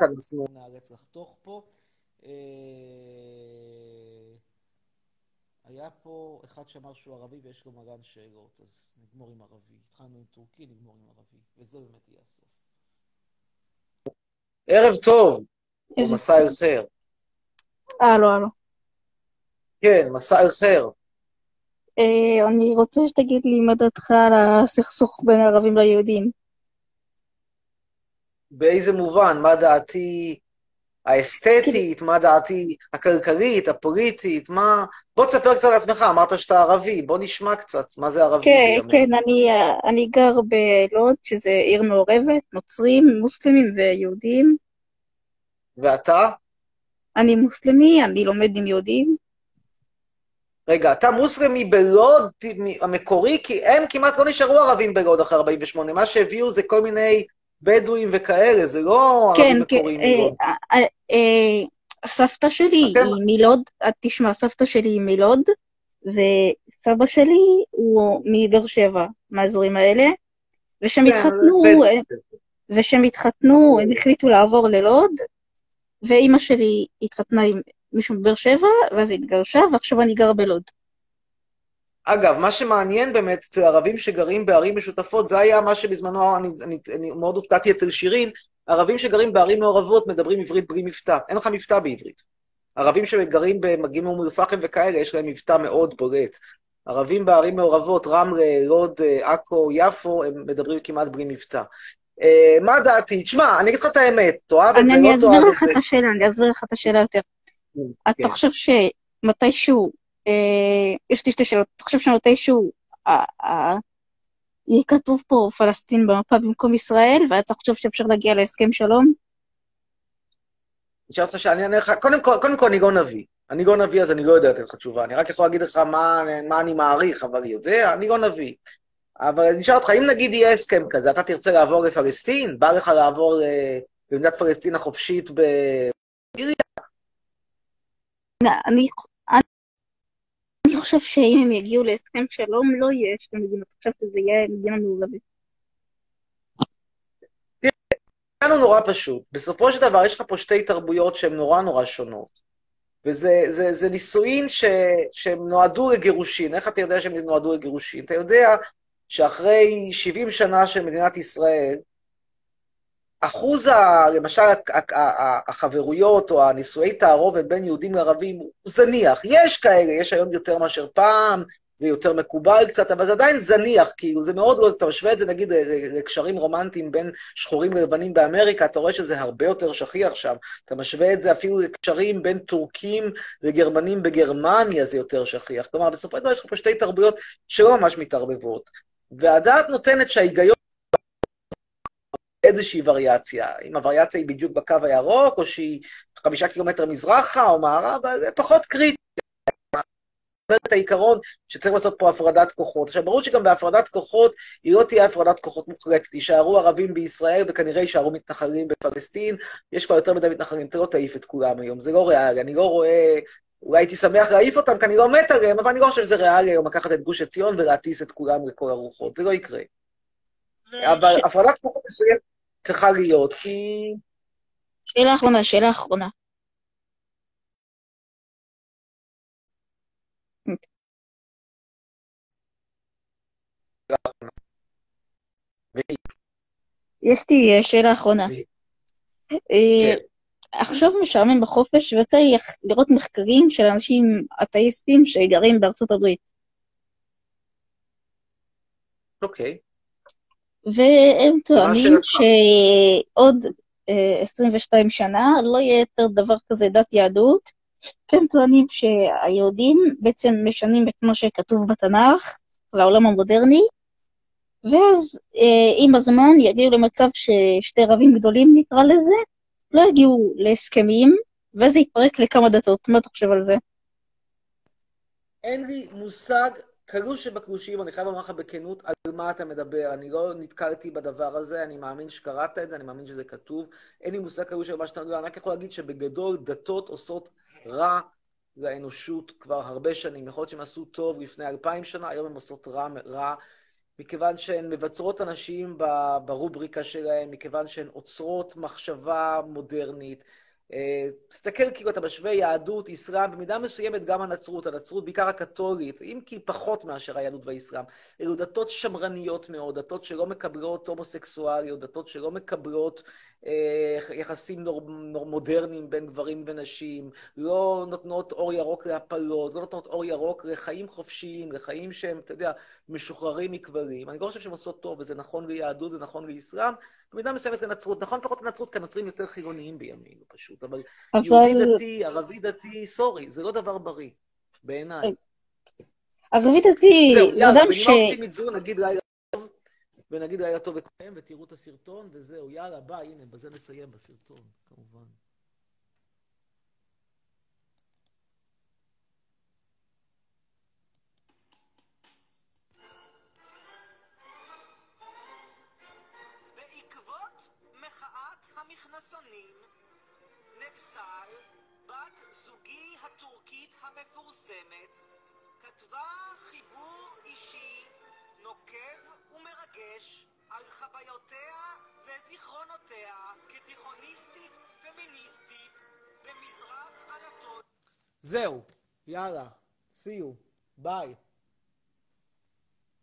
Speaker 2: אנחנו נאלץ לחתוך פה. אה, היה פה אחד שאמר שהוא ערבי ויש לו מגן שאלות, אז נגמור עם ערבי. התחלנו עם טורקי, נגמור עם ערבי. וזה באמת יהיה הסוף. ערב טוב, מסע אל חיר.
Speaker 13: הלו, הלו.
Speaker 2: כן, מסע אל חיר.
Speaker 13: אה, אני רוצה שתגיד לי מה דעתך על הסכסוך בין הערבים ליהודים.
Speaker 2: באיזה מובן? מה דעתי האסתטית? מה דעתי הכלכלית, הפוליטית? מה... בוא תספר קצת על עצמך, אמרת שאתה ערבי, בוא נשמע קצת מה זה ערבי
Speaker 13: כן,
Speaker 2: בימינו.
Speaker 13: כן, אני, אני גר בלוד, שזה עיר מעורבת, נוצרים, מוסלמים ויהודים.
Speaker 2: ואתה?
Speaker 13: אני מוסלמי, אני לומד עם יהודים.
Speaker 2: רגע, אתה מוסלמי בלוד המקורי? כי אין, כמעט לא נשארו ערבים בלוד אחרי 48. מה שהביאו זה כל מיני בדואים וכאלה, זה לא
Speaker 13: כן,
Speaker 2: ערבים
Speaker 13: כן.
Speaker 2: מקוריים
Speaker 13: אה,
Speaker 2: מלוד.
Speaker 13: אה, אה, סבתא שלי היא מלוד, תשמע, סבתא שלי היא מלוד, וסבא שלי הוא מבאר שבע, מהאזורים האלה, ושהם
Speaker 2: כן,
Speaker 13: התחתנו. אה, ושהם התחתנו, הם החליטו לעבור ללוד, ואימא שלי התחתנה עם מישהו מבאר שבע, ואז היא התגרשה, ועכשיו אני גר בלוד.
Speaker 2: אגב, מה שמעניין באמת אצל ערבים שגרים בערים משותפות, זה היה מה שבזמנו, אני, אני, אני מאוד הופתעתי אצל שירין, ערבים שגרים בערים מעורבות מדברים עברית בלי מבטא. אין לך מבטא בעברית. ערבים שגרים, מגיעים מאום אל-פחם וכאלה, יש להם מבטא מאוד בולט. ערבים בערים מעורבות, רמלה, לוד, עכו, יפו, הם מדברים כמעט בלי מבטא. אה, מה דעתי? תשמע, אני אגיד לך את האמת, תאהב את
Speaker 13: אני,
Speaker 2: זה,
Speaker 13: אני
Speaker 2: לא תאהב
Speaker 13: אסביר
Speaker 2: את
Speaker 13: לך
Speaker 2: זה.
Speaker 13: את השאלה, אני אסביר לך את השאלה יותר.
Speaker 2: כן.
Speaker 13: אתה חושב שמתישהו, יש לי שתי שאלות, אתה חושב שמתישהו אה, אה, יהיה כתוב פה פלסטין במפה במקום ישראל, ואתה חושב שאפשר להגיע להסכם שלום?
Speaker 2: אני רוצה שאני אענה לך, קודם כל, קודם כל אני לא נביא. אני לא נביא, אז אני לא יודע לתת לך תשובה. אני רק יכול להגיד לך מה, מה אני מעריך, אבל יודע, אני לא נביא. אבל אני אשאל אותך, אם נגיד יהיה הסכם כזה, אתה תרצה לעבור לפלסטין? בא לך לעבור אה, למדינת פלסטין החופשית ב...
Speaker 13: אני, אני חושב שאם הם יגיעו להסכם שלום, לא יהיה שתי מדינות. אני חושב שזה יהיה מדינה מעורבת.
Speaker 2: העניין הוא נורא פשוט. בסופו של דבר, יש לך פה שתי תרבויות שהן נורא נורא שונות. וזה זה, זה נישואין ש, שהם נועדו לגירושין. איך אתה יודע שהם נועדו לגירושין? אתה יודע שאחרי 70 שנה של מדינת ישראל, אחוז, ה, למשל, החברויות או הנישואי תערובת בין יהודים לערבים הוא זניח. יש כאלה, יש היום יותר מאשר פעם, זה יותר מקובל קצת, אבל זה עדיין זניח, כאילו, זה מאוד לא... אתה משווה את זה, נגיד, לקשרים רומנטיים בין שחורים ללבנים באמריקה, אתה רואה שזה הרבה יותר שכיח שם. אתה משווה את זה אפילו לקשרים בין טורקים לגרמנים בגרמניה, זה יותר שכיח. כלומר, בסופו של דבר יש לך פה שתי תרבויות שלא ממש מתערבבות. והדעת נותנת שההיגיון איזושהי וריאציה. אם הווריאציה היא בדיוק בקו הירוק, או שהיא חמישה קילומטר מזרחה או מערבה, זה פחות קריטי. את העיקרון שצריך לעשות פה הפרדת כוחות. עכשיו, ברור שגם בהפרדת כוחות, היא לא תהיה הפרדת כוחות מוחלטת. יישארו ערבים בישראל, וכנראה יישארו מתנחלים בפלסטין. יש כבר יותר מדי מתנחלים, אתה לא תעיף את כולם היום, זה לא ריאלי. אני לא רואה... אולי הייתי שמח להעיף אותם, כי אני לא מת עליהם, אבל אני לא חושב שזה ריאלי היום לקחת את גוש עציון ולהטיס את כולם לכל הרוחות. זה לא יקרה. אבל
Speaker 13: ש-
Speaker 2: הפרדת כוחות מסוימת צריכה להיות, כי...
Speaker 13: שאלה אחרונה, שאלה אחרונה. יש לי שאלה אחרונה. אה,
Speaker 2: כן.
Speaker 13: עכשיו משעמם בחופש, ויוצא לי לראות מחקרים של אנשים אתאיסטים שגרים בארצות הברית.
Speaker 2: אוקיי.
Speaker 13: והם טוענים? שעוד אה, 22 שנה לא יהיה יותר דבר כזה דת יהדות, והם טוענים שהיהודים בעצם משנים את מה שכתוב בתנ"ך לעולם המודרני, ואז אה, עם הזמן יגיעו למצב ששתי רבים גדולים נקרא לזה, לא יגיעו להסכמים, ואז זה יתפרק לכמה דתות. מה אתה חושב על זה?
Speaker 2: אין לי מושג קלוש שבקלושים, אני חייב לומר לך בכנות על מה אתה מדבר. אני לא נתקלתי בדבר הזה, אני מאמין שקראת את זה, אני מאמין שזה כתוב. אין לי מושג קלוש על מה שאתה מדבר, אני רק יכול להגיד שבגדול דתות עושות רע לאנושות כבר הרבה שנים. יכול להיות שהן עשו טוב לפני אלפיים שנה, היום הן עושות רע, רע מכיוון שהן מבצרות אנשים ברובריקה שלהן, מכיוון שהן עוצרות מחשבה מודרנית. תסתכל כאילו אתה משווה יהדות, אסלאם, במידה מסוימת גם הנצרות, הנצרות בעיקר הקתולית, אם כי פחות מאשר היהדות והאסלאם. אלו דתות שמרניות מאוד, דתות שלא מקבלות הומוסקסואליות, דתות שלא מקבלות אה, יחסים נור, נור מודרניים בין גברים ונשים, לא נותנות אור ירוק להפלות, לא נותנות אור ירוק לחיים חופשיים, לחיים שהם, אתה יודע, משוחררים מכבלים. אני לא חושב שהן עושות טוב, וזה נכון ליהדות, זה נכון לאסלאם, במידה מסוימת לנצרות. נכון פחות לנצרות, כי הנוצרים יותר חילוניים בימינו פשוט, אבל,
Speaker 13: אבל-
Speaker 2: יהודי דתי, ערבי דתי, סורי, זה לא דבר בריא, בעיניי.
Speaker 13: ערבי דתי,
Speaker 2: זהו,
Speaker 13: אדם
Speaker 2: בנימה
Speaker 13: ש...
Speaker 2: אופטימית זו נגיד לילה טוב, ונגיד לילה טוב לכולם, ותראו את הסרטון, וזהו, יאללה, ביי, הנה, בזה נסיים בסרטון, כמובן.
Speaker 1: אכסל, בת זוגי הטורקית המפורסמת, כתבה חיבור אישי נוקב ומרגש על חוויותיה וזיכרונותיה כתיכוניסטית פמיניסטית במזרח אנטוליה.
Speaker 14: זהו, יאללה, see you, ביי.